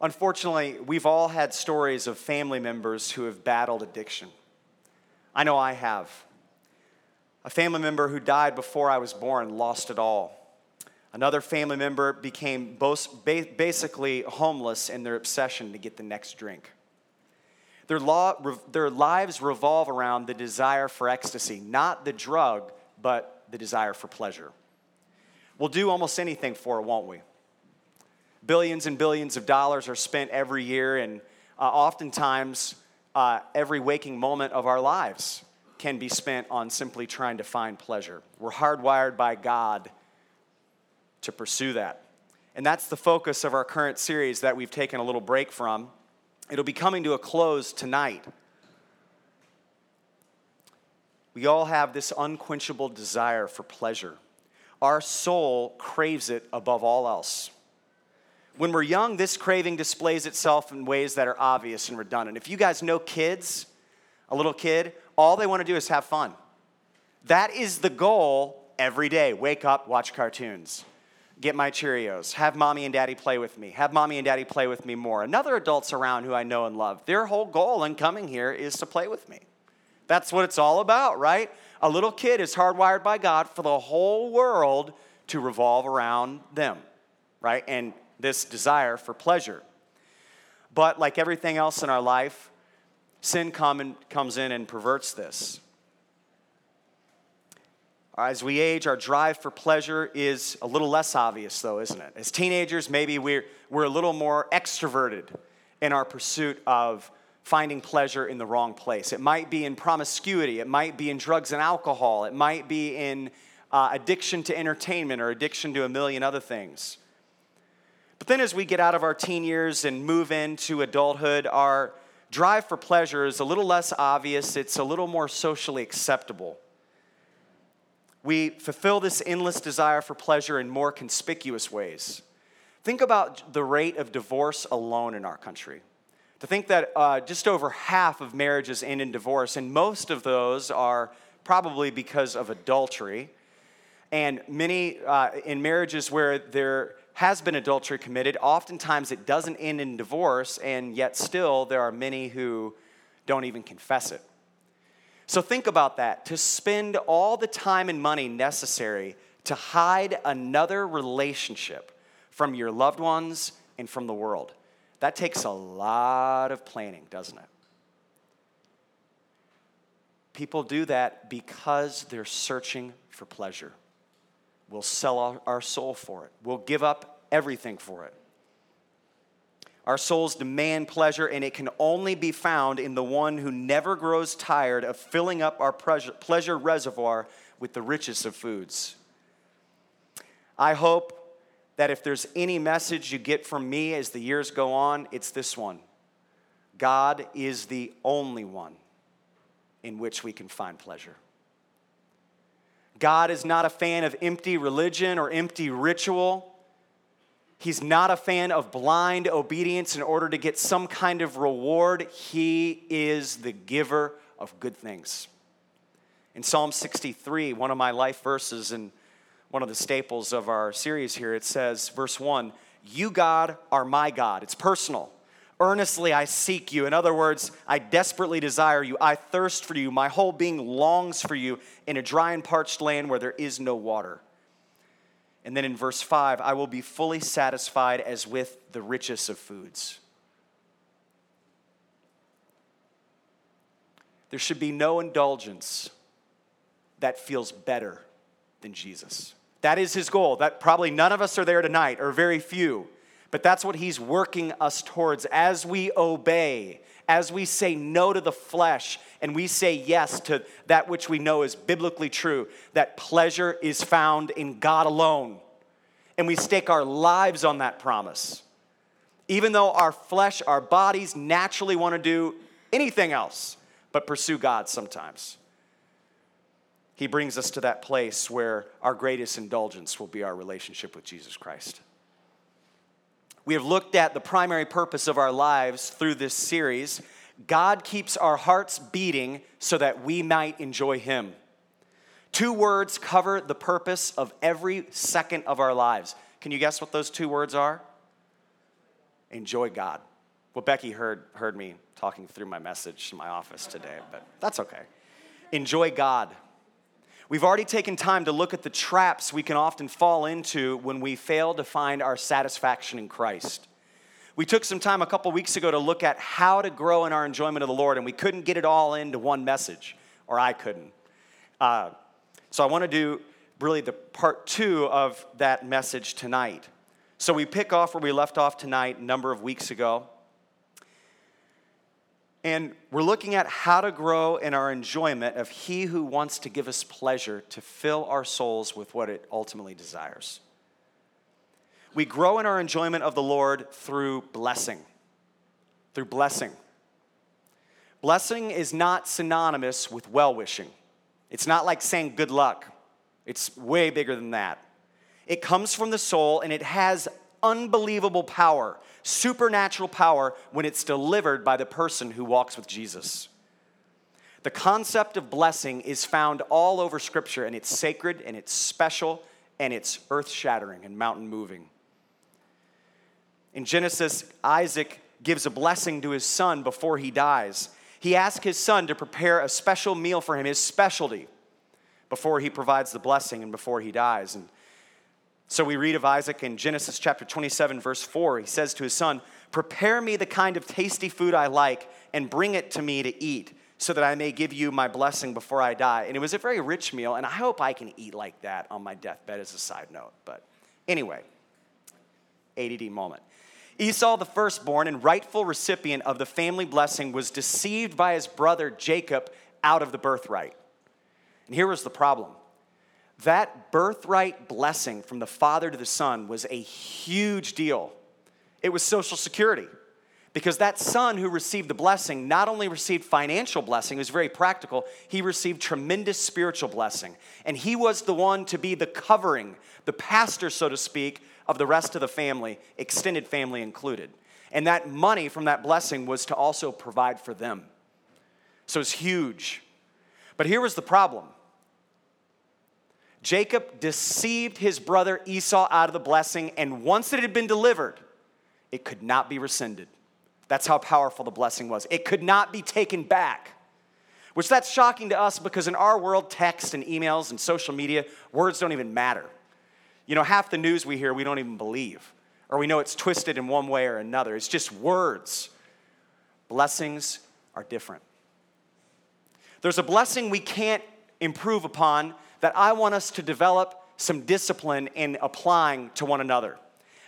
Unfortunately, we've all had stories of family members who have battled addiction. I know I have. A family member who died before I was born lost it all. Another family member became basically homeless in their obsession to get the next drink. Their, law, their lives revolve around the desire for ecstasy, not the drug, but the desire for pleasure. We'll do almost anything for it, won't we? Billions and billions of dollars are spent every year, and uh, oftentimes uh, every waking moment of our lives can be spent on simply trying to find pleasure. We're hardwired by God to pursue that. And that's the focus of our current series that we've taken a little break from. It'll be coming to a close tonight. We all have this unquenchable desire for pleasure. Our soul craves it above all else. When we're young, this craving displays itself in ways that are obvious and redundant. If you guys know kids, a little kid, all they want to do is have fun. That is the goal every day. Wake up, watch cartoons get my Cheerios, have mommy and daddy play with me, have mommy and daddy play with me more. Another adults around who I know and love, their whole goal in coming here is to play with me. That's what it's all about, right? A little kid is hardwired by God for the whole world to revolve around them, right? And this desire for pleasure. But like everything else in our life, sin come comes in and perverts this. As we age, our drive for pleasure is a little less obvious, though, isn't it? As teenagers, maybe we're, we're a little more extroverted in our pursuit of finding pleasure in the wrong place. It might be in promiscuity, it might be in drugs and alcohol, it might be in uh, addiction to entertainment or addiction to a million other things. But then as we get out of our teen years and move into adulthood, our drive for pleasure is a little less obvious, it's a little more socially acceptable we fulfill this endless desire for pleasure in more conspicuous ways. Think about the rate of divorce alone in our country. To think that uh, just over half of marriages end in divorce, and most of those are probably because of adultery. And many uh, in marriages where there has been adultery committed, oftentimes it doesn't end in divorce, and yet still there are many who don't even confess it. So think about that to spend all the time and money necessary to hide another relationship from your loved ones and from the world. That takes a lot of planning, doesn't it? People do that because they're searching for pleasure. We'll sell our soul for it, we'll give up everything for it. Our souls demand pleasure, and it can only be found in the one who never grows tired of filling up our pleasure reservoir with the richest of foods. I hope that if there's any message you get from me as the years go on, it's this one God is the only one in which we can find pleasure. God is not a fan of empty religion or empty ritual. He's not a fan of blind obedience in order to get some kind of reward. He is the giver of good things. In Psalm 63, one of my life verses and one of the staples of our series here, it says, verse 1 You, God, are my God. It's personal. Earnestly I seek you. In other words, I desperately desire you. I thirst for you. My whole being longs for you in a dry and parched land where there is no water. And then in verse 5, I will be fully satisfied as with the richest of foods. There should be no indulgence that feels better than Jesus. That is his goal. That probably none of us are there tonight, or very few. But that's what he's working us towards as we obey, as we say no to the flesh and we say yes to that which we know is biblically true, that pleasure is found in God alone. And we stake our lives on that promise. Even though our flesh, our bodies naturally want to do anything else but pursue God sometimes. He brings us to that place where our greatest indulgence will be our relationship with Jesus Christ. We have looked at the primary purpose of our lives through this series God keeps our hearts beating so that we might enjoy Him. Two words cover the purpose of every second of our lives. Can you guess what those two words are? enjoy God. Well, Becky heard, heard me talking through my message in my office today, but that's okay. Enjoy God. We've already taken time to look at the traps we can often fall into when we fail to find our satisfaction in Christ. We took some time a couple weeks ago to look at how to grow in our enjoyment of the Lord, and we couldn't get it all into one message, or I couldn't. Uh, so I want to do really the part two of that message tonight. So we pick off where we left off tonight a number of weeks ago. And we're looking at how to grow in our enjoyment of He who wants to give us pleasure to fill our souls with what it ultimately desires. We grow in our enjoyment of the Lord through blessing. Through blessing. Blessing is not synonymous with well wishing. It's not like saying good luck, it's way bigger than that. It comes from the soul and it has unbelievable power, supernatural power, when it's delivered by the person who walks with Jesus. The concept of blessing is found all over Scripture, and it's sacred, and it's special, and it's earth shattering and mountain moving. In Genesis, Isaac gives a blessing to his son before he dies. He asks his son to prepare a special meal for him, his specialty, before he provides the blessing and before he dies. And so we read of Isaac in Genesis chapter 27, verse 4. He says to his son, Prepare me the kind of tasty food I like and bring it to me to eat, so that I may give you my blessing before I die. And it was a very rich meal, and I hope I can eat like that on my deathbed as a side note. But anyway, ADD moment. Esau, the firstborn and rightful recipient of the family blessing, was deceived by his brother Jacob out of the birthright. And here was the problem that birthright blessing from the father to the son was a huge deal. It was Social Security. Because that son who received the blessing not only received financial blessing, it was very practical, he received tremendous spiritual blessing. And he was the one to be the covering, the pastor, so to speak, of the rest of the family, extended family included. And that money from that blessing was to also provide for them. So it's huge. But here was the problem Jacob deceived his brother Esau out of the blessing, and once it had been delivered, it could not be rescinded. That's how powerful the blessing was. It could not be taken back. Which that's shocking to us because in our world, text and emails and social media, words don't even matter. You know, half the news we hear we don't even believe, or we know it's twisted in one way or another. It's just words. Blessings are different. There's a blessing we can't improve upon that I want us to develop some discipline in applying to one another.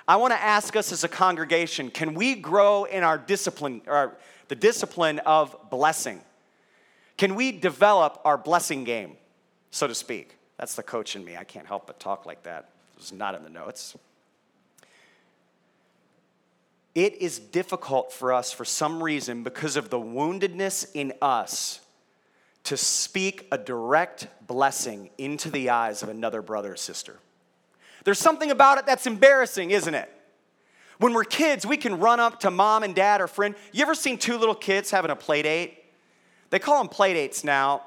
I want to ask us as a congregation can we grow in our discipline, or the discipline of blessing? Can we develop our blessing game, so to speak? That's the coach in me. I can't help but talk like that. It's not in the notes. It is difficult for us for some reason because of the woundedness in us to speak a direct blessing into the eyes of another brother or sister. There's something about it that's embarrassing, isn't it? When we're kids, we can run up to mom and dad or friend. You ever seen two little kids having a play date? They call them play dates now.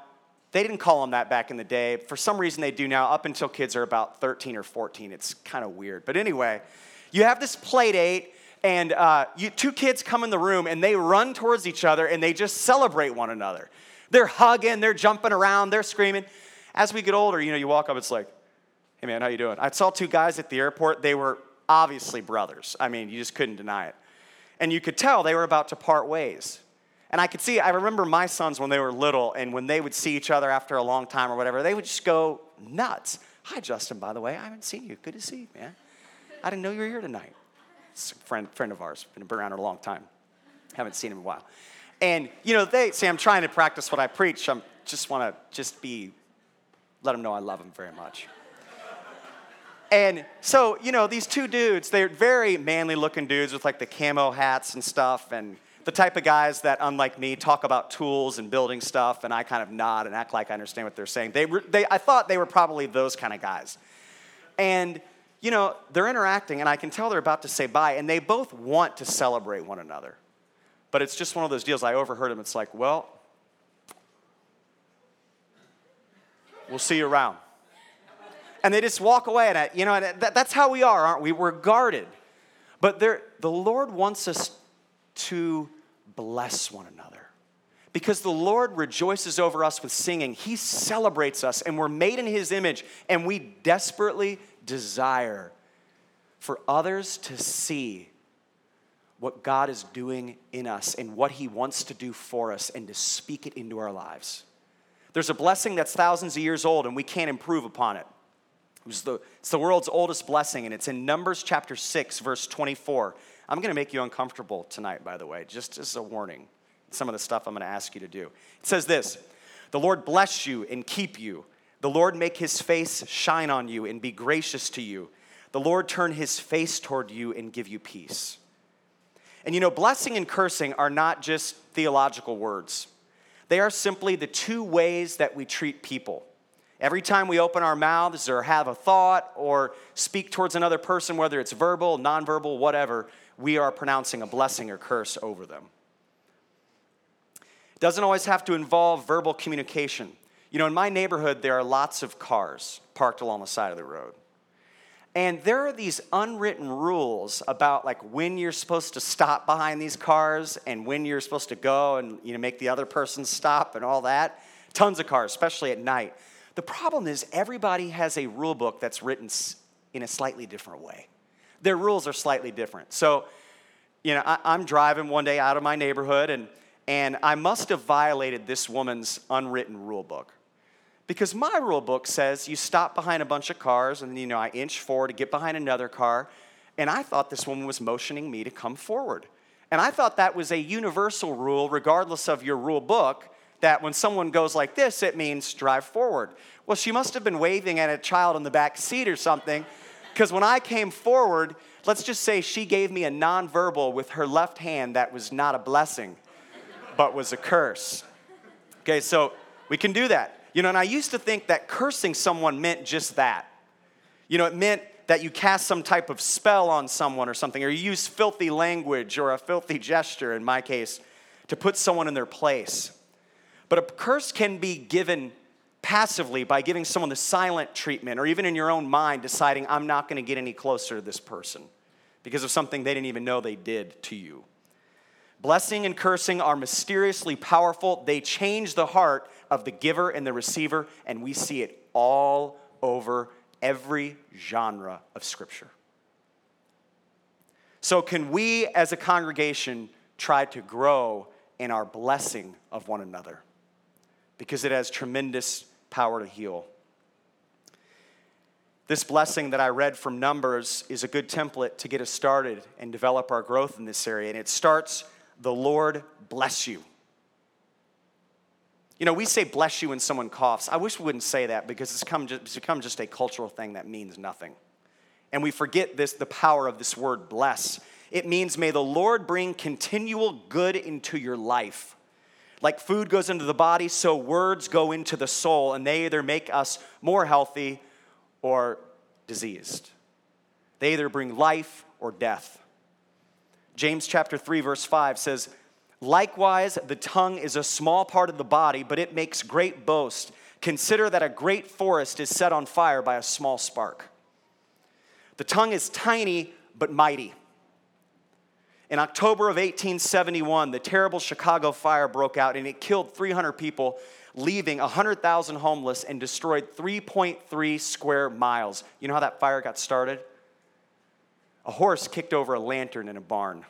They didn't call them that back in the day. For some reason, they do now, up until kids are about 13 or 14. It's kind of weird. But anyway, you have this play date, and uh, you, two kids come in the room, and they run towards each other, and they just celebrate one another. They're hugging, they're jumping around, they're screaming. As we get older, you know, you walk up, it's like, hey man, how you doing? I saw two guys at the airport. They were obviously brothers. I mean, you just couldn't deny it. And you could tell they were about to part ways. And I could see, I remember my sons when they were little, and when they would see each other after a long time or whatever, they would just go nuts. Hi, Justin, by the way. I haven't seen you. Good to see you, man. I didn't know you were here tonight. It's a friend, friend of ours, been around a long time. Haven't seen him in a while. And, you know, they say, I'm trying to practice what I preach. I just want to just be, let them know I love them very much. And so, you know, these two dudes, they're very manly looking dudes with like the camo hats and stuff, and the type of guys that, unlike me, talk about tools and building stuff, and I kind of nod and act like I understand what they're saying. They, were, they, I thought they were probably those kind of guys. And, you know, they're interacting, and I can tell they're about to say bye, and they both want to celebrate one another. But it's just one of those deals. I overheard him. It's like, well, we'll see you around. And they just walk away. And, I, you know, that, that's how we are, aren't we? We're guarded. But there, the Lord wants us to bless one another. Because the Lord rejoices over us with singing. He celebrates us, and we're made in His image, and we desperately desire for others to see what God is doing in us and what He wants to do for us and to speak it into our lives. There's a blessing that's thousands of years old, and we can't improve upon it. It the, it's the world's oldest blessing, and it's in Numbers chapter 6, verse 24. I'm going to make you uncomfortable tonight, by the way, just as a warning. Some of the stuff I'm going to ask you to do. It says this The Lord bless you and keep you. The Lord make his face shine on you and be gracious to you. The Lord turn his face toward you and give you peace. And you know, blessing and cursing are not just theological words, they are simply the two ways that we treat people. Every time we open our mouths or have a thought or speak towards another person, whether it's verbal, nonverbal, whatever, we are pronouncing a blessing or curse over them. It doesn't always have to involve verbal communication. You know, in my neighborhood, there are lots of cars parked along the side of the road. And there are these unwritten rules about like when you're supposed to stop behind these cars and when you're supposed to go and you know make the other person stop and all that. Tons of cars, especially at night. The problem is, everybody has a rule book that's written in a slightly different way. Their rules are slightly different. So, you know, I, am driving one day out of my neighborhood, and, and I must have violated this woman's unwritten rule book. Because my rule book says you stop behind a bunch of cars, and you know, I inch forward to get behind another car, and I thought this woman was motioning me to come forward. And I thought that was a universal rule, regardless of your rule book, that when someone goes like this, it means drive forward. Well, she must have been waving at a child in the back seat or something, because when I came forward, let's just say she gave me a nonverbal with her left hand that was not a blessing, but was a curse. Okay, so we can do that. You know, and I used to think that cursing someone meant just that. You know, it meant that you cast some type of spell on someone or something, or you use filthy language or a filthy gesture, in my case, to put someone in their place. But a curse can be given passively by giving someone the silent treatment, or even in your own mind, deciding, I'm not going to get any closer to this person because of something they didn't even know they did to you. Blessing and cursing are mysteriously powerful. They change the heart of the giver and the receiver, and we see it all over every genre of Scripture. So, can we as a congregation try to grow in our blessing of one another? because it has tremendous power to heal. This blessing that I read from Numbers is a good template to get us started and develop our growth in this area. And it starts, The Lord bless you. You know, we say bless you when someone coughs. I wish we wouldn't say that because it's become just, it's become just a cultural thing that means nothing. And we forget this, the power of this word bless. It means, may the Lord bring continual good into your life. Like food goes into the body, so words go into the soul, and they either make us more healthy or diseased. They either bring life or death. James chapter 3 verse 5 says, "Likewise the tongue is a small part of the body, but it makes great boast. Consider that a great forest is set on fire by a small spark." The tongue is tiny but mighty. In October of 1871, the terrible Chicago fire broke out and it killed 300 people, leaving 100,000 homeless and destroyed 3.3 square miles. You know how that fire got started? A horse kicked over a lantern in a barn.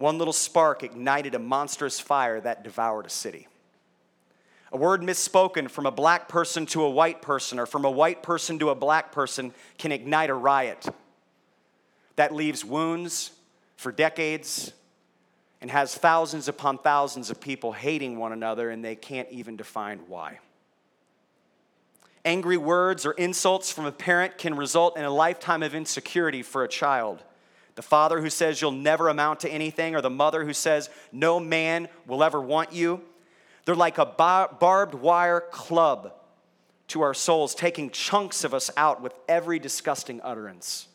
One little spark ignited a monstrous fire that devoured a city. A word misspoken from a black person to a white person or from a white person to a black person can ignite a riot that leaves wounds for decades and has thousands upon thousands of people hating one another and they can't even define why. Angry words or insults from a parent can result in a lifetime of insecurity for a child. The father who says you'll never amount to anything, or the mother who says no man will ever want you. They're like a barbed wire club to our souls, taking chunks of us out with every disgusting utterance.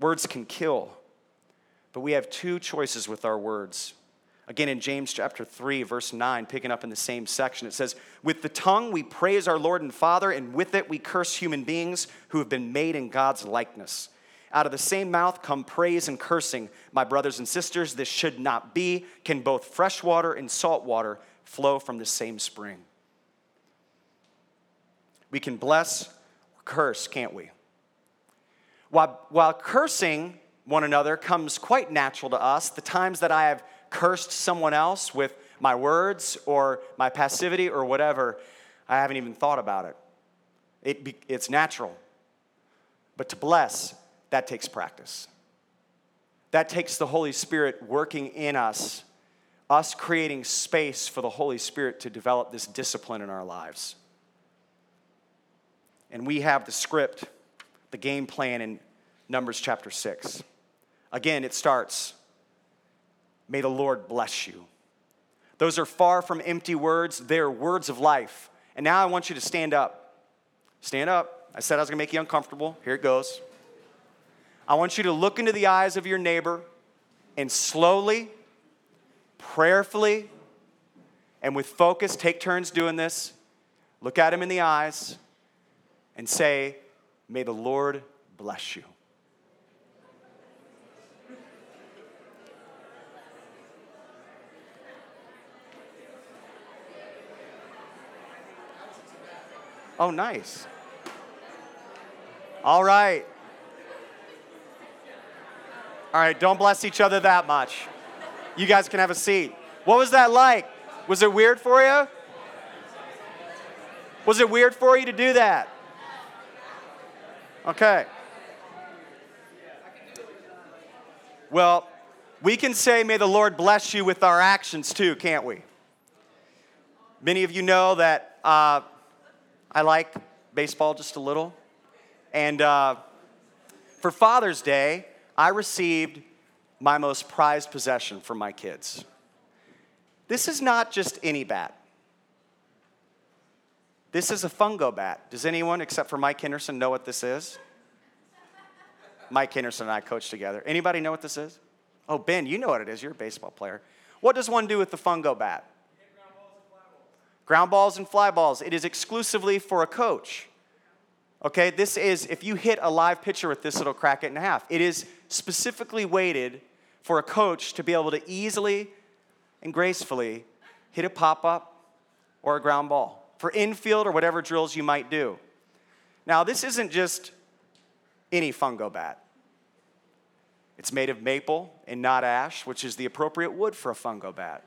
Words can kill, but we have two choices with our words. Again, in James chapter 3, verse 9, picking up in the same section, it says, With the tongue we praise our Lord and Father, and with it we curse human beings who have been made in God's likeness. Out of the same mouth come praise and cursing. My brothers and sisters, this should not be. Can both fresh water and salt water flow from the same spring? We can bless or curse, can't we? While, while cursing one another comes quite natural to us, the times that I have cursed someone else with my words or my passivity or whatever, I haven't even thought about it. it it's natural. But to bless, that takes practice. That takes the Holy Spirit working in us, us creating space for the Holy Spirit to develop this discipline in our lives. And we have the script, the game plan in Numbers chapter 6. Again, it starts May the Lord bless you. Those are far from empty words, they're words of life. And now I want you to stand up. Stand up. I said I was gonna make you uncomfortable. Here it goes. I want you to look into the eyes of your neighbor and slowly, prayerfully, and with focus, take turns doing this. Look at him in the eyes and say, May the Lord bless you. Oh, nice. All right. All right, don't bless each other that much. You guys can have a seat. What was that like? Was it weird for you? Was it weird for you to do that? Okay. Well, we can say, May the Lord bless you with our actions too, can't we? Many of you know that uh, I like baseball just a little. And uh, for Father's Day, I received my most prized possession from my kids. This is not just any bat. This is a fungo bat. Does anyone except for Mike Henderson know what this is? Mike Henderson and I coach together. Anybody know what this is? Oh, Ben, you know what it is. You're a baseball player. What does one do with the fungo bat? Ground balls and fly balls. It is exclusively for a coach. Okay, this is, if you hit a live pitcher with this, it'll crack it in half. It is specifically weighted for a coach to be able to easily and gracefully hit a pop up or a ground ball for infield or whatever drills you might do. Now, this isn't just any fungo bat. It's made of maple and not ash, which is the appropriate wood for a fungo bat.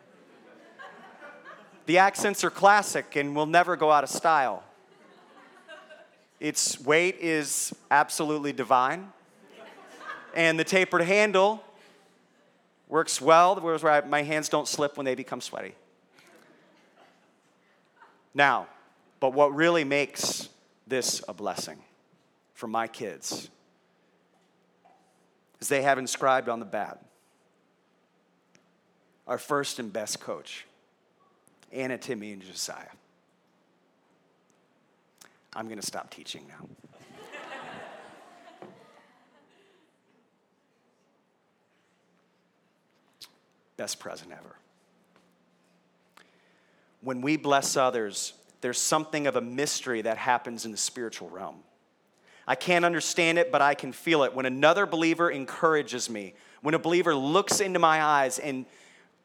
The accents are classic and will never go out of style. Its weight is absolutely divine. And the tapered handle works well, where my hands don't slip when they become sweaty. Now, but what really makes this a blessing for my kids is they have inscribed on the bat our first and best coach. Anna, Timmy, and Josiah. I'm going to stop teaching now. Best present ever. When we bless others, there's something of a mystery that happens in the spiritual realm. I can't understand it, but I can feel it. When another believer encourages me, when a believer looks into my eyes and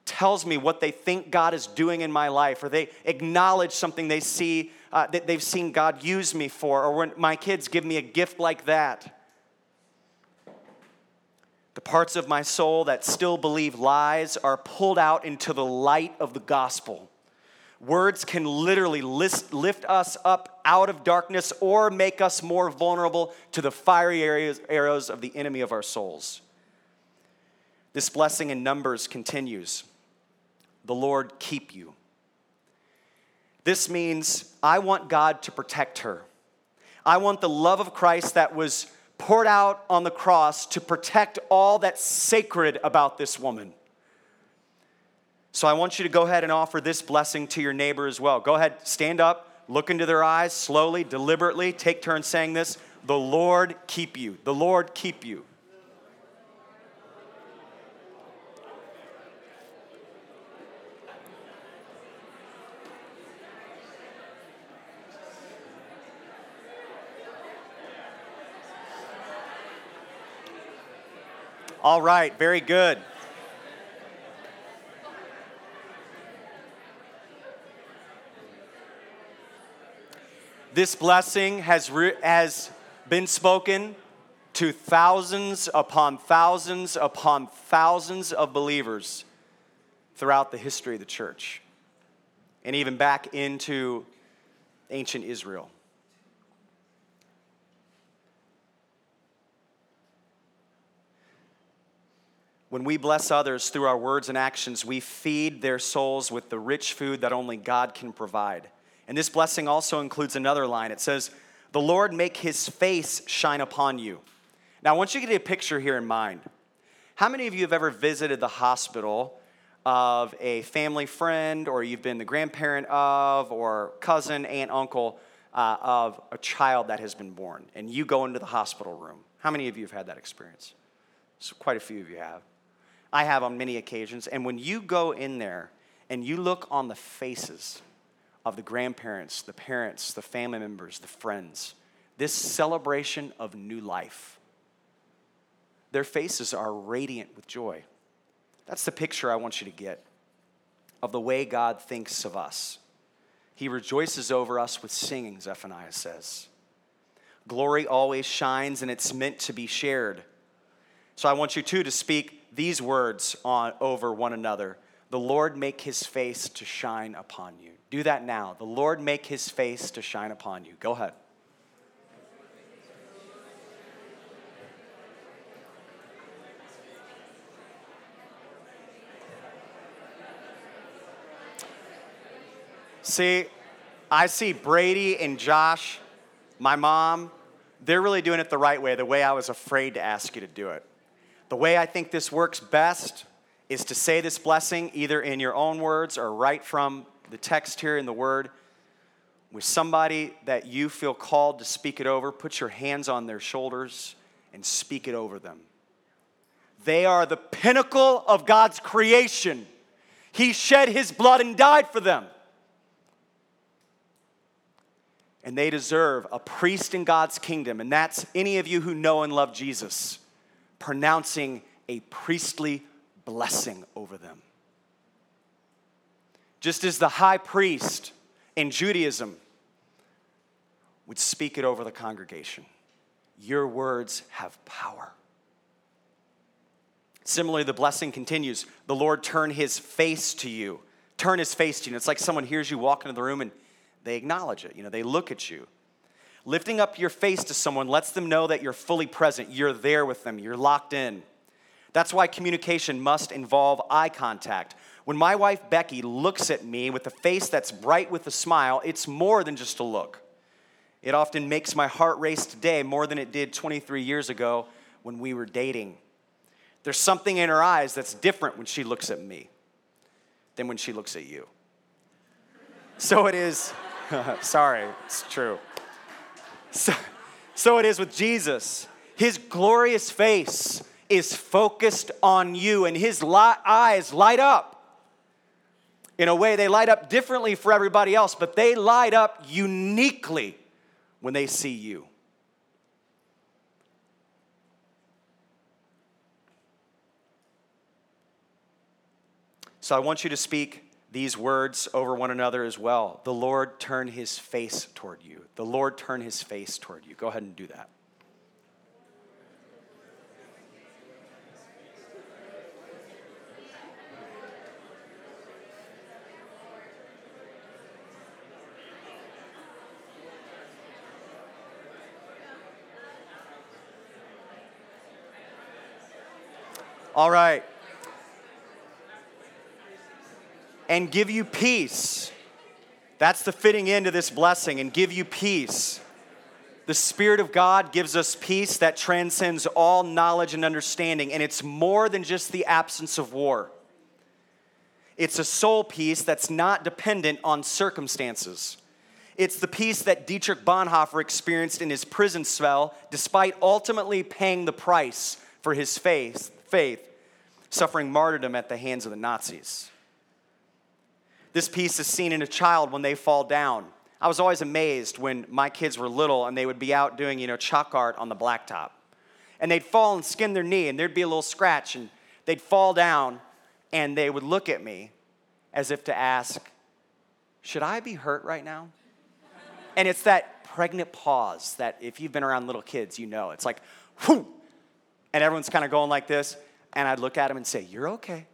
tells me what they think God is doing in my life, or they acknowledge something they see uh, that they've seen God use me for, or when my kids give me a gift like that. The parts of my soul that still believe lies are pulled out into the light of the gospel. Words can literally list, lift us up out of darkness or make us more vulnerable to the fiery areas, arrows of the enemy of our souls. This blessing in Numbers continues the Lord keep you. This means I want God to protect her. I want the love of Christ that was poured out on the cross to protect all that's sacred about this woman. So I want you to go ahead and offer this blessing to your neighbor as well. Go ahead, stand up, look into their eyes slowly, deliberately, take turns saying this The Lord keep you. The Lord keep you. All right, very good. This blessing has, re- has been spoken to thousands upon thousands upon thousands of believers throughout the history of the church and even back into ancient Israel. When we bless others through our words and actions, we feed their souls with the rich food that only God can provide. And this blessing also includes another line. It says, The Lord make his face shine upon you. Now, I want you to get a picture here in mind. How many of you have ever visited the hospital of a family friend, or you've been the grandparent of, or cousin, aunt, uncle uh, of a child that has been born, and you go into the hospital room? How many of you have had that experience? So, quite a few of you have. I have on many occasions. And when you go in there and you look on the faces of the grandparents, the parents, the family members, the friends, this celebration of new life, their faces are radiant with joy. That's the picture I want you to get of the way God thinks of us. He rejoices over us with singing, Zephaniah says. Glory always shines and it's meant to be shared. So I want you too to speak these words on over one another. The Lord make his face to shine upon you. Do that now. The Lord make his face to shine upon you. Go ahead. See, I see Brady and Josh, my mom, they're really doing it the right way, the way I was afraid to ask you to do it. The way I think this works best is to say this blessing either in your own words or right from the text here in the word with somebody that you feel called to speak it over, put your hands on their shoulders and speak it over them. They are the pinnacle of God's creation. He shed his blood and died for them. And they deserve a priest in God's kingdom, and that's any of you who know and love Jesus, pronouncing a priestly blessing over them. Just as the high priest in Judaism would speak it over the congregation, your words have power. Similarly, the blessing continues. The Lord turn his face to you. Turn his face to you. And it's like someone hears you walk into the room and they acknowledge it. You know, they look at you. Lifting up your face to someone lets them know that you're fully present. You're there with them. You're locked in. That's why communication must involve eye contact. When my wife Becky looks at me with a face that's bright with a smile, it's more than just a look. It often makes my heart race today more than it did 23 years ago when we were dating. There's something in her eyes that's different when she looks at me than when she looks at you. So it is, sorry, it's true. So, so it is with Jesus. His glorious face is focused on you, and his eyes light up in a way, they light up differently for everybody else, but they light up uniquely when they see you. So I want you to speak these words over one another as well. The Lord turn his face toward you. The Lord turn his face toward you. Go ahead and do that. All right. And give you peace. That's the fitting end of this blessing, and give you peace. The Spirit of God gives us peace that transcends all knowledge and understanding, and it's more than just the absence of war. It's a soul peace that's not dependent on circumstances. It's the peace that Dietrich Bonhoeffer experienced in his prison cell, despite ultimately paying the price for his faith faith, suffering martyrdom at the hands of the Nazis. This peace is seen in a child when they fall down. I was always amazed when my kids were little and they would be out doing, you know, chalk art on the blacktop. and they'd fall and skin their knee, and there'd be a little scratch, and they'd fall down, and they would look at me as if to ask, Should I be hurt right now? And it's that pregnant pause that if you've been around little kids, you know. It's like, whoo, and everyone's kind of going like this. And I'd look at them and say, You're okay.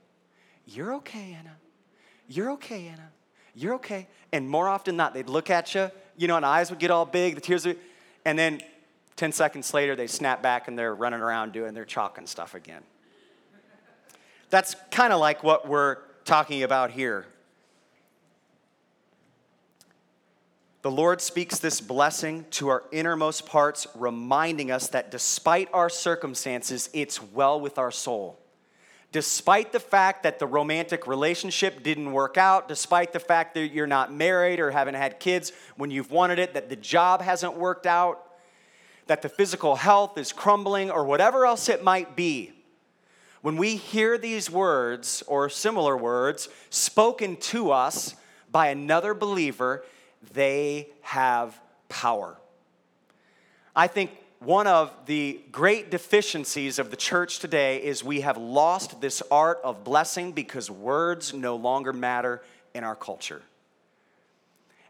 You're okay, Anna. You're okay, Anna. You're okay. And more often than not, they'd look at you, you know, and eyes would get all big, the tears would, and then 10 seconds later, they snap back and they're running around doing their chalk and stuff again. That's kind of like what we're talking about here. The Lord speaks this blessing to our innermost parts, reminding us that despite our circumstances, it's well with our soul. Despite the fact that the romantic relationship didn't work out, despite the fact that you're not married or haven't had kids when you've wanted it, that the job hasn't worked out, that the physical health is crumbling, or whatever else it might be, when we hear these words or similar words spoken to us by another believer, they have power. I think one of the great deficiencies of the church today is we have lost this art of blessing because words no longer matter in our culture.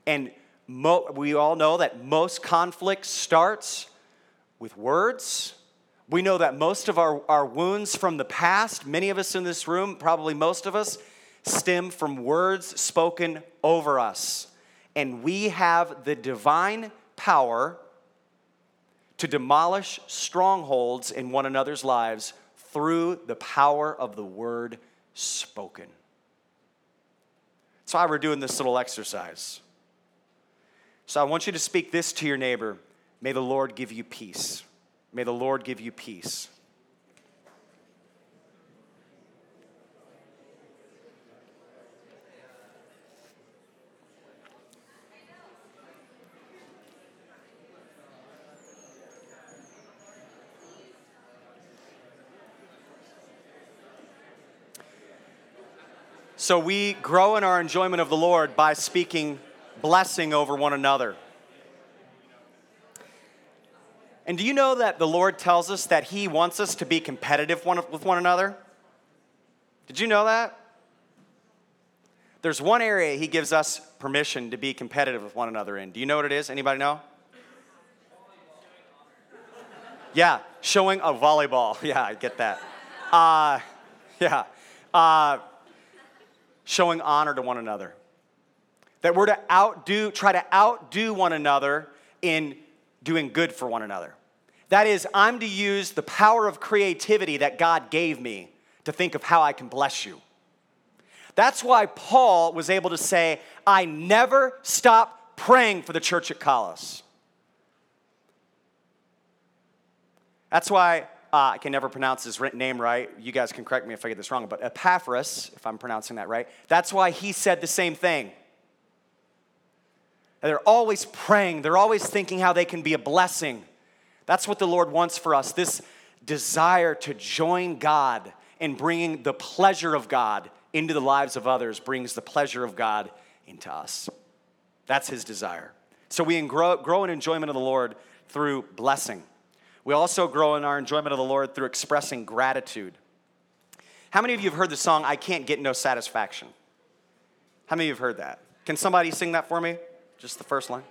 And mo- we all know that most conflict starts with words. We know that most of our, our wounds from the past, many of us in this room, probably most of us, stem from words spoken over us and we have the divine power to demolish strongholds in one another's lives through the power of the word spoken. That's why we're doing this little exercise. So I want you to speak this to your neighbor May the Lord give you peace. May the Lord give you peace. So we grow in our enjoyment of the Lord by speaking blessing over one another. And do you know that the Lord tells us that He wants us to be competitive one, with one another? Did you know that? There's one area He gives us permission to be competitive with one another in. Do you know what it is? Anybody know? Yeah, showing a volleyball. Yeah, I get that. Uh, yeah. Uh, showing honor to one another. That we're to outdo, try to outdo one another in doing good for one another. That is, I'm to use the power of creativity that God gave me to think of how I can bless you. That's why Paul was able to say, I never stop praying for the church at Colossus. That's why uh, I can never pronounce his name right. You guys can correct me if I get this wrong, but Epaphras, if I'm pronouncing that right, that's why he said the same thing. They're always praying, they're always thinking how they can be a blessing. That's what the Lord wants for us this desire to join God in bringing the pleasure of God into the lives of others, brings the pleasure of God into us. That's his desire. So we grow, grow in enjoyment of the Lord through blessing. We also grow in our enjoyment of the Lord through expressing gratitude. How many of you have heard the song, I Can't Get No Satisfaction? How many of you have heard that? Can somebody sing that for me? Just the first line.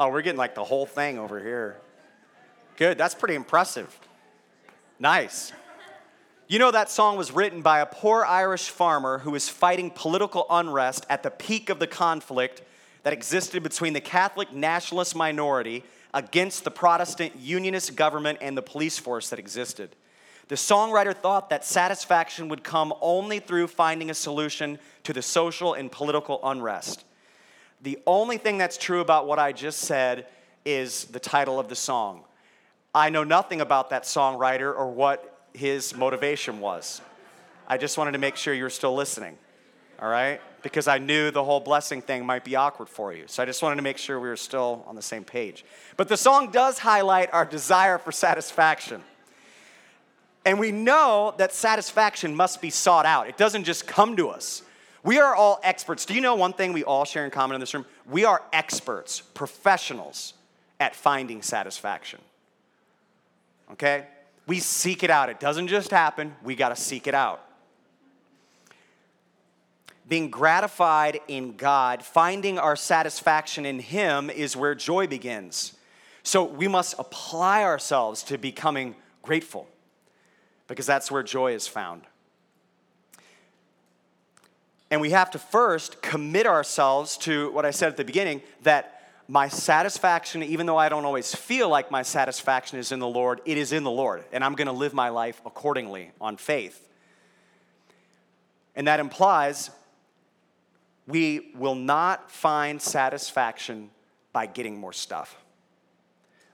Oh, we're getting like the whole thing over here. Good, that's pretty impressive. Nice. You know, that song was written by a poor Irish farmer who was fighting political unrest at the peak of the conflict that existed between the Catholic nationalist minority against the Protestant unionist government and the police force that existed. The songwriter thought that satisfaction would come only through finding a solution to the social and political unrest. The only thing that's true about what I just said is the title of the song. I know nothing about that songwriter or what his motivation was. I just wanted to make sure you're still listening, all right? Because I knew the whole blessing thing might be awkward for you. So I just wanted to make sure we were still on the same page. But the song does highlight our desire for satisfaction. And we know that satisfaction must be sought out, it doesn't just come to us. We are all experts. Do you know one thing we all share in common in this room? We are experts, professionals at finding satisfaction. Okay? We seek it out. It doesn't just happen, we got to seek it out. Being gratified in God, finding our satisfaction in Him is where joy begins. So we must apply ourselves to becoming grateful because that's where joy is found. And we have to first commit ourselves to what I said at the beginning that my satisfaction, even though I don't always feel like my satisfaction is in the Lord, it is in the Lord. And I'm going to live my life accordingly on faith. And that implies we will not find satisfaction by getting more stuff.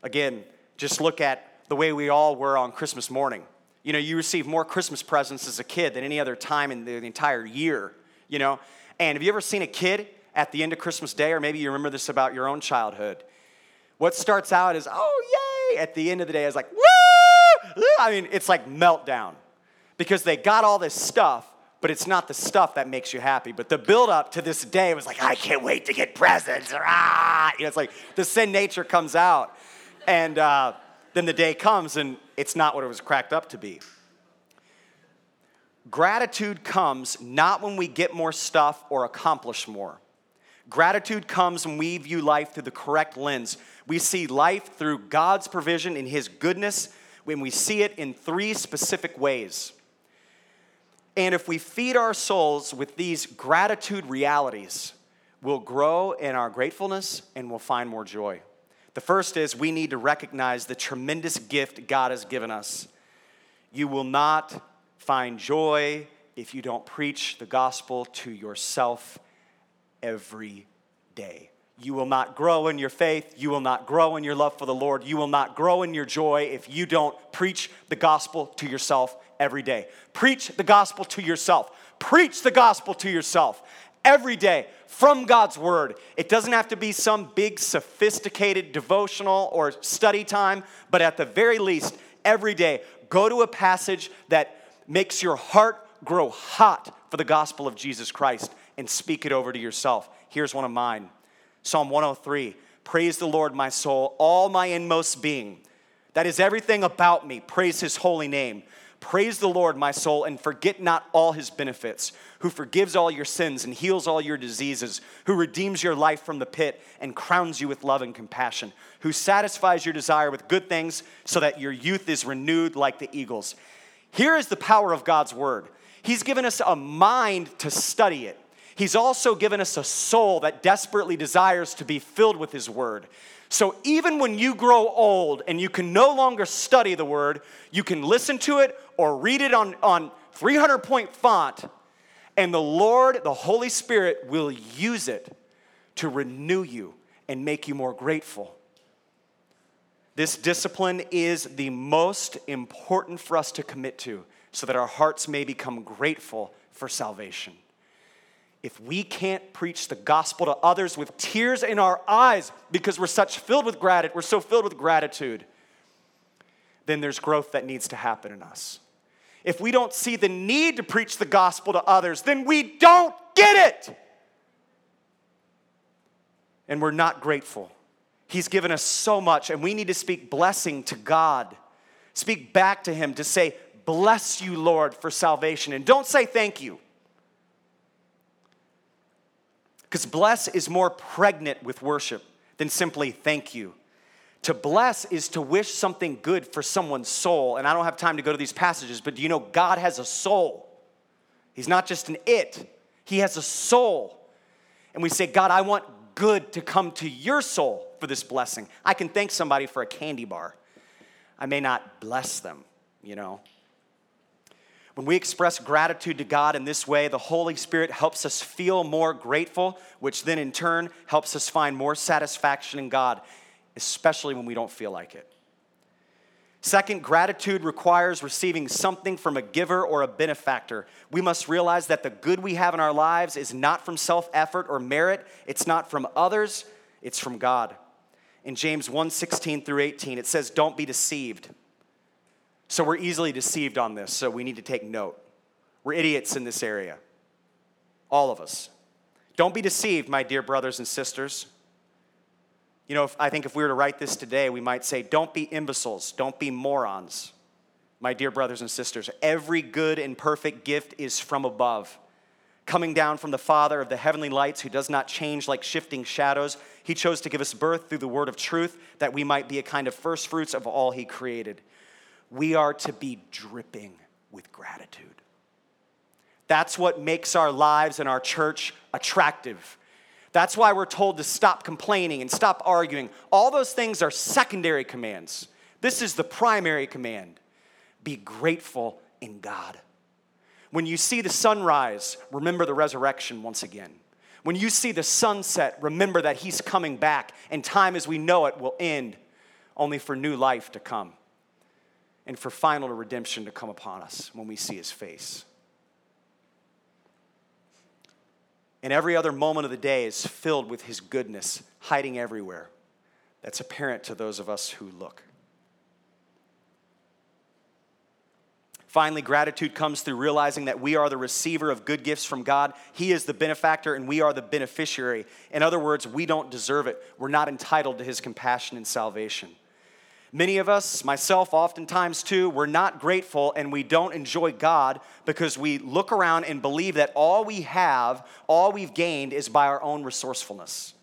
Again, just look at the way we all were on Christmas morning. You know, you receive more Christmas presents as a kid than any other time in the entire year, you know. And have you ever seen a kid at the end of Christmas Day, or maybe you remember this about your own childhood. What starts out is, oh, yay. At the end of the day, it's like, woo! I mean, it's like meltdown because they got all this stuff, but it's not the stuff that makes you happy. But the build up to this day was like, I can't wait to get presents. Ah! You know, it's like the sin nature comes out. And uh, then the day comes and it's not what it was cracked up to be. Gratitude comes not when we get more stuff or accomplish more. Gratitude comes when we view life through the correct lens. We see life through God's provision in His goodness, when we see it in three specific ways. And if we feed our souls with these gratitude realities, we'll grow in our gratefulness and we'll find more joy. The first is we need to recognize the tremendous gift God has given us. You will not find joy if you don't preach the gospel to yourself every day. You will not grow in your faith. You will not grow in your love for the Lord. You will not grow in your joy if you don't preach the gospel to yourself every day. Preach the gospel to yourself. Preach the gospel to yourself every day from God's word. It doesn't have to be some big, sophisticated devotional or study time, but at the very least, every day, go to a passage that makes your heart grow hot for the gospel of Jesus Christ and speak it over to yourself. Here's one of mine Psalm 103 Praise the Lord, my soul, all my inmost being. That is everything about me. Praise his holy name. Praise the Lord, my soul, and forget not all his benefits, who forgives all your sins and heals all your diseases, who redeems your life from the pit and crowns you with love and compassion, who satisfies your desire with good things so that your youth is renewed like the eagles. Here is the power of God's word. He's given us a mind to study it. He's also given us a soul that desperately desires to be filled with His Word. So even when you grow old and you can no longer study the Word, you can listen to it or read it on, on 300 point font, and the Lord, the Holy Spirit, will use it to renew you and make you more grateful. This discipline is the most important for us to commit to so that our hearts may become grateful for salvation if we can't preach the gospel to others with tears in our eyes because we're such filled with gratitude, we're so filled with gratitude, then there's growth that needs to happen in us. If we don't see the need to preach the gospel to others, then we don't get it. And we're not grateful. He's given us so much, and we need to speak blessing to God. Speak back to Him to say, Bless you, Lord, for salvation. And don't say thank you. Because bless is more pregnant with worship than simply thank you. To bless is to wish something good for someone's soul. And I don't have time to go to these passages, but do you know God has a soul? He's not just an it, He has a soul. And we say, God, I want good to come to your soul for this blessing. I can thank somebody for a candy bar. I may not bless them, you know. When we express gratitude to God in this way, the Holy Spirit helps us feel more grateful, which then in turn helps us find more satisfaction in God, especially when we don't feel like it. Second, gratitude requires receiving something from a giver or a benefactor. We must realize that the good we have in our lives is not from self effort or merit, it's not from others, it's from God. In James 1 16 through 18, it says, Don't be deceived. So we're easily deceived on this, so we need to take note. We're idiots in this area. All of us. Don't be deceived, my dear brothers and sisters. You know, if, I think if we were to write this today, we might say, Don't be imbeciles, don't be morons. My dear brothers and sisters, every good and perfect gift is from above, coming down from the Father of the heavenly lights, who does not change like shifting shadows. He chose to give us birth through the word of truth, that we might be a kind of first fruits of all He created. We are to be dripping with gratitude. That's what makes our lives and our church attractive. That's why we're told to stop complaining and stop arguing. All those things are secondary commands. This is the primary command be grateful in God. When you see the sunrise, remember the resurrection once again. When you see the sunset, remember that He's coming back, and time as we know it will end, only for new life to come and for final redemption to come upon us when we see His face. And every other moment of the day is filled with His goodness, hiding everywhere. That's apparent to those of us who look. Finally, gratitude comes through realizing that we are the receiver of good gifts from God. He is the benefactor and we are the beneficiary. In other words, we don't deserve it. We're not entitled to His compassion and salvation. Many of us, myself oftentimes too, we're not grateful and we don't enjoy God because we look around and believe that all we have, all we've gained, is by our own resourcefulness.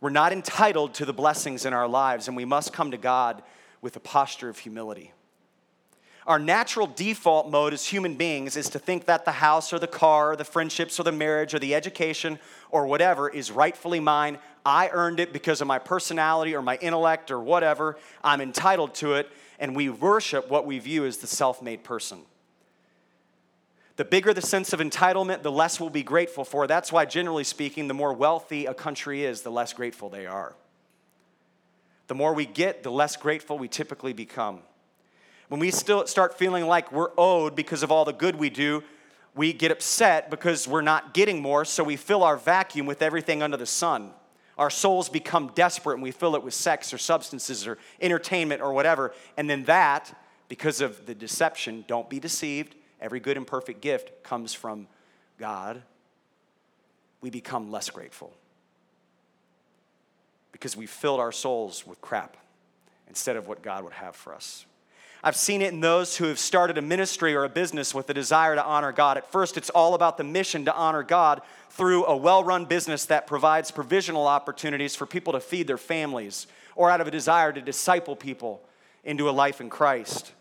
We're not entitled to the blessings in our lives, and we must come to God with a posture of humility. Our natural default mode as human beings is to think that the house or the car or the friendships or the marriage or the education or whatever is rightfully mine. I earned it because of my personality or my intellect or whatever. I'm entitled to it. And we worship what we view as the self made person. The bigger the sense of entitlement, the less we'll be grateful for. That's why, generally speaking, the more wealthy a country is, the less grateful they are. The more we get, the less grateful we typically become. When we still start feeling like we're owed because of all the good we do, we get upset because we're not getting more, so we fill our vacuum with everything under the sun. Our souls become desperate and we fill it with sex or substances or entertainment or whatever. And then that, because of the deception, don't be deceived, every good and perfect gift comes from God. We become less grateful because we filled our souls with crap instead of what God would have for us. I've seen it in those who have started a ministry or a business with a desire to honor God. At first, it's all about the mission to honor God through a well run business that provides provisional opportunities for people to feed their families or out of a desire to disciple people into a life in Christ.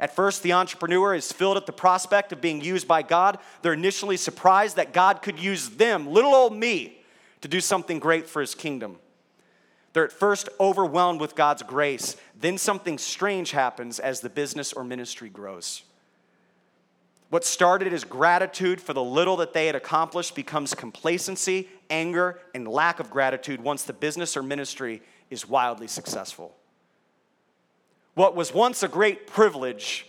At first, the entrepreneur is filled at the prospect of being used by God. They're initially surprised that God could use them, little old me, to do something great for his kingdom. They're at first overwhelmed with God's grace. Then something strange happens as the business or ministry grows. What started as gratitude for the little that they had accomplished becomes complacency, anger, and lack of gratitude once the business or ministry is wildly successful. What was once a great privilege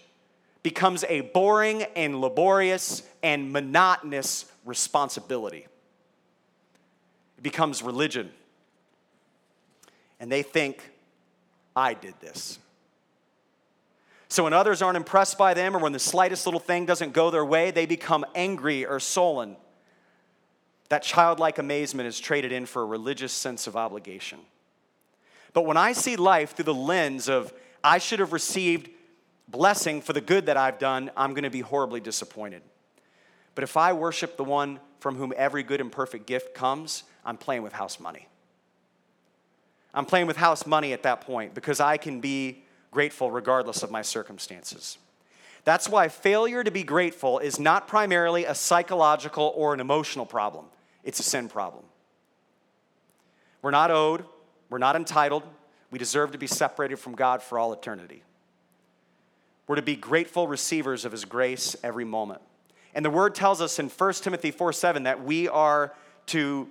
becomes a boring and laborious and monotonous responsibility. It becomes religion and they think, I did this. So when others aren't impressed by them or when the slightest little thing doesn't go their way, they become angry or sullen. That childlike amazement is traded in for a religious sense of obligation. But when I see life through the lens of, I should have received blessing for the good that I've done, I'm going to be horribly disappointed. But if I worship the one from whom every good and perfect gift comes, I'm playing with house money. I'm playing with house money at that point because I can be grateful regardless of my circumstances. That's why failure to be grateful is not primarily a psychological or an emotional problem, it's a sin problem. We're not owed, we're not entitled, we deserve to be separated from God for all eternity. We're to be grateful receivers of His grace every moment. And the word tells us in 1 Timothy 4 7 that we are to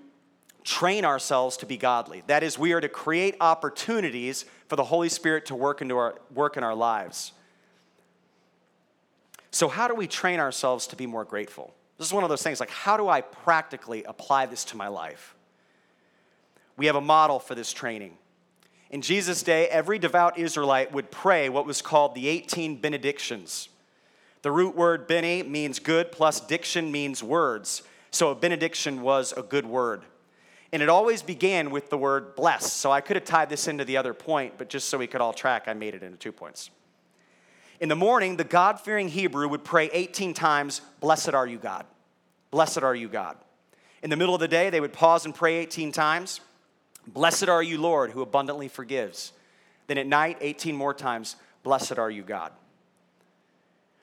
train ourselves to be godly. That is, we are to create opportunities for the Holy Spirit to work, into our, work in our lives. So, how do we train ourselves to be more grateful? This is one of those things like, how do I practically apply this to my life? We have a model for this training. In Jesus' day, every devout Israelite would pray what was called the 18 benedictions. The root word bene means good, plus diction means words. So a benediction was a good word. And it always began with the word bless. So I could have tied this into the other point, but just so we could all track, I made it into two points. In the morning, the God fearing Hebrew would pray 18 times, Blessed are you, God. Blessed are you, God. In the middle of the day, they would pause and pray 18 times, Blessed are you, Lord, who abundantly forgives. Then at night, 18 more times, Blessed are you, God.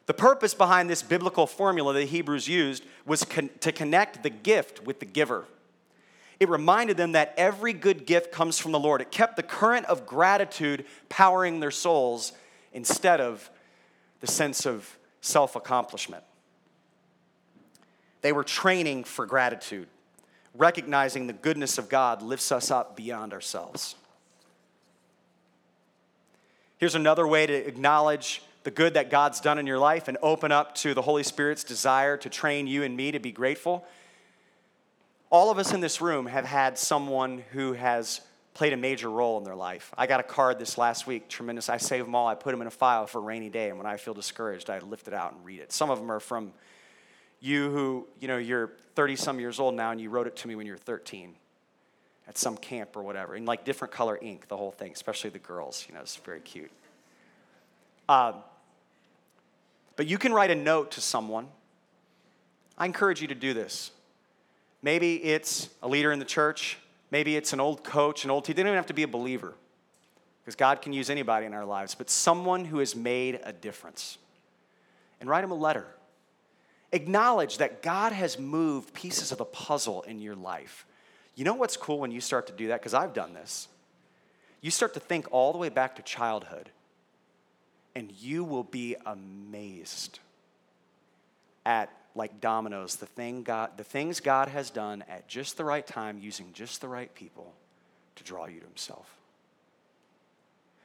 The purpose behind this biblical formula the Hebrews used was con- to connect the gift with the giver. It reminded them that every good gift comes from the Lord. It kept the current of gratitude powering their souls instead of the sense of self accomplishment. They were training for gratitude. Recognizing the goodness of God lifts us up beyond ourselves. Here's another way to acknowledge the good that God's done in your life and open up to the Holy Spirit's desire to train you and me to be grateful. All of us in this room have had someone who has played a major role in their life. I got a card this last week, tremendous. I save them all. I put them in a file for a rainy day, and when I feel discouraged, I lift it out and read it. Some of them are from you who, you know, you're 30 some years old now and you wrote it to me when you were 13 at some camp or whatever, in like different color ink, the whole thing, especially the girls, you know, it's very cute. Uh, but you can write a note to someone. I encourage you to do this. Maybe it's a leader in the church, maybe it's an old coach, an old teacher. They don't even have to be a believer because God can use anybody in our lives, but someone who has made a difference. And write them a letter Acknowledge that God has moved pieces of the puzzle in your life. You know what's cool when you start to do that? Because I've done this. You start to think all the way back to childhood, and you will be amazed at like dominoes, the thing God, the things God has done at just the right time, using just the right people to draw you to Himself.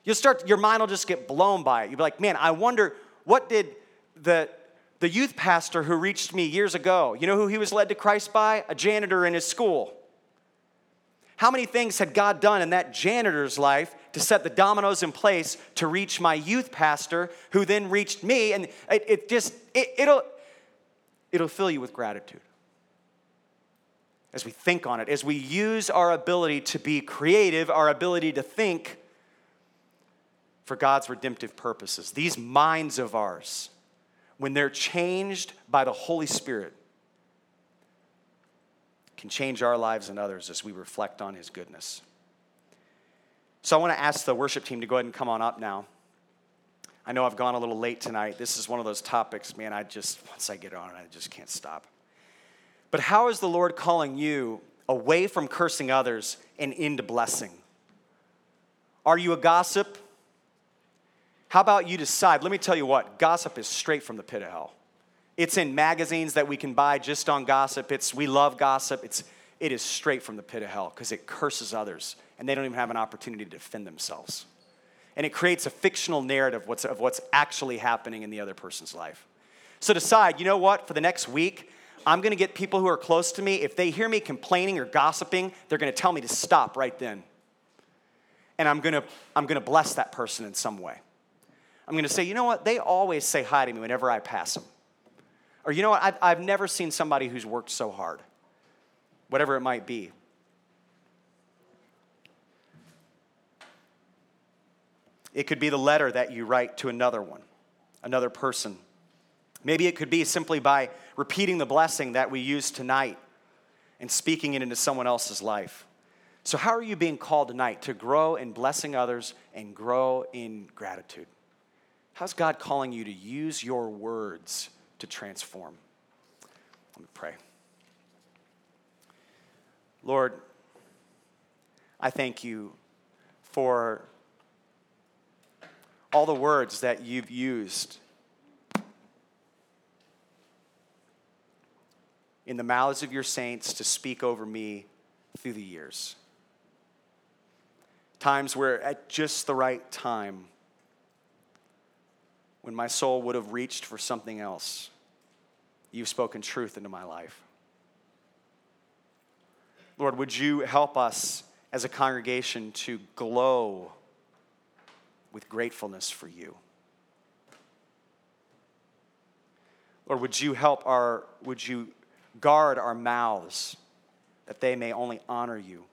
You'll start, your mind will just get blown by it. You'll be like, man, I wonder what did the the youth pastor who reached me years ago, you know who he was led to Christ by? A janitor in his school. How many things had God done in that janitor's life to set the dominoes in place to reach my youth pastor, who then reached me? And it, it just, it, it'll, it'll fill you with gratitude. As we think on it, as we use our ability to be creative, our ability to think for God's redemptive purposes, these minds of ours when they're changed by the Holy Spirit, can change our lives and others as we reflect on His goodness. So I want to ask the worship team to go ahead and come on up now. I know I've gone a little late tonight. This is one of those topics, man, I just, once I get on I just can't stop. But how is the Lord calling you away from cursing others and into blessing? Are you a gossip? How about you decide? Let me tell you what gossip is straight from the pit of hell. It's in magazines that we can buy just on gossip. It's we love gossip. It's it is straight from the pit of hell because it curses others and they don't even have an opportunity to defend themselves. And it creates a fictional narrative of what's, actually happening in the other person's life. So decide, you know what, for the next week, I'm gonna get people who are close to me. If they hear me complaining or gossiping, they're gonna tell me to stop right then. And I'm gonna, I'm gonna bless that person in some way. I'm to say, you know what? They always say hi to me whenever I pass them. Or you know what? I've, I've never seen somebody who's worked so hard, whatever it might be. It could be the letter that you write to another one, another person. Maybe it could be simply by repeating the blessing that we use tonight and speaking it into someone else's life. So, how are you being called tonight to grow in blessing others and grow in gratitude? How's God calling you to use your words to transform? Let me pray. Lord, I thank you for all the words that you've used in the mouths of your saints to speak over me through the years. Times where, at just the right time, when my soul would have reached for something else, you've spoken truth into my life. Lord, would you help us as a congregation to glow with gratefulness for you? Lord, would you help our, would you Guard our mouths that they may only honor you.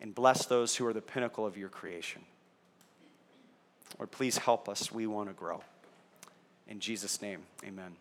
And bless those who are the pinnacle of your creation. Lord, please help us. We want to grow. In Jesus' name, amen.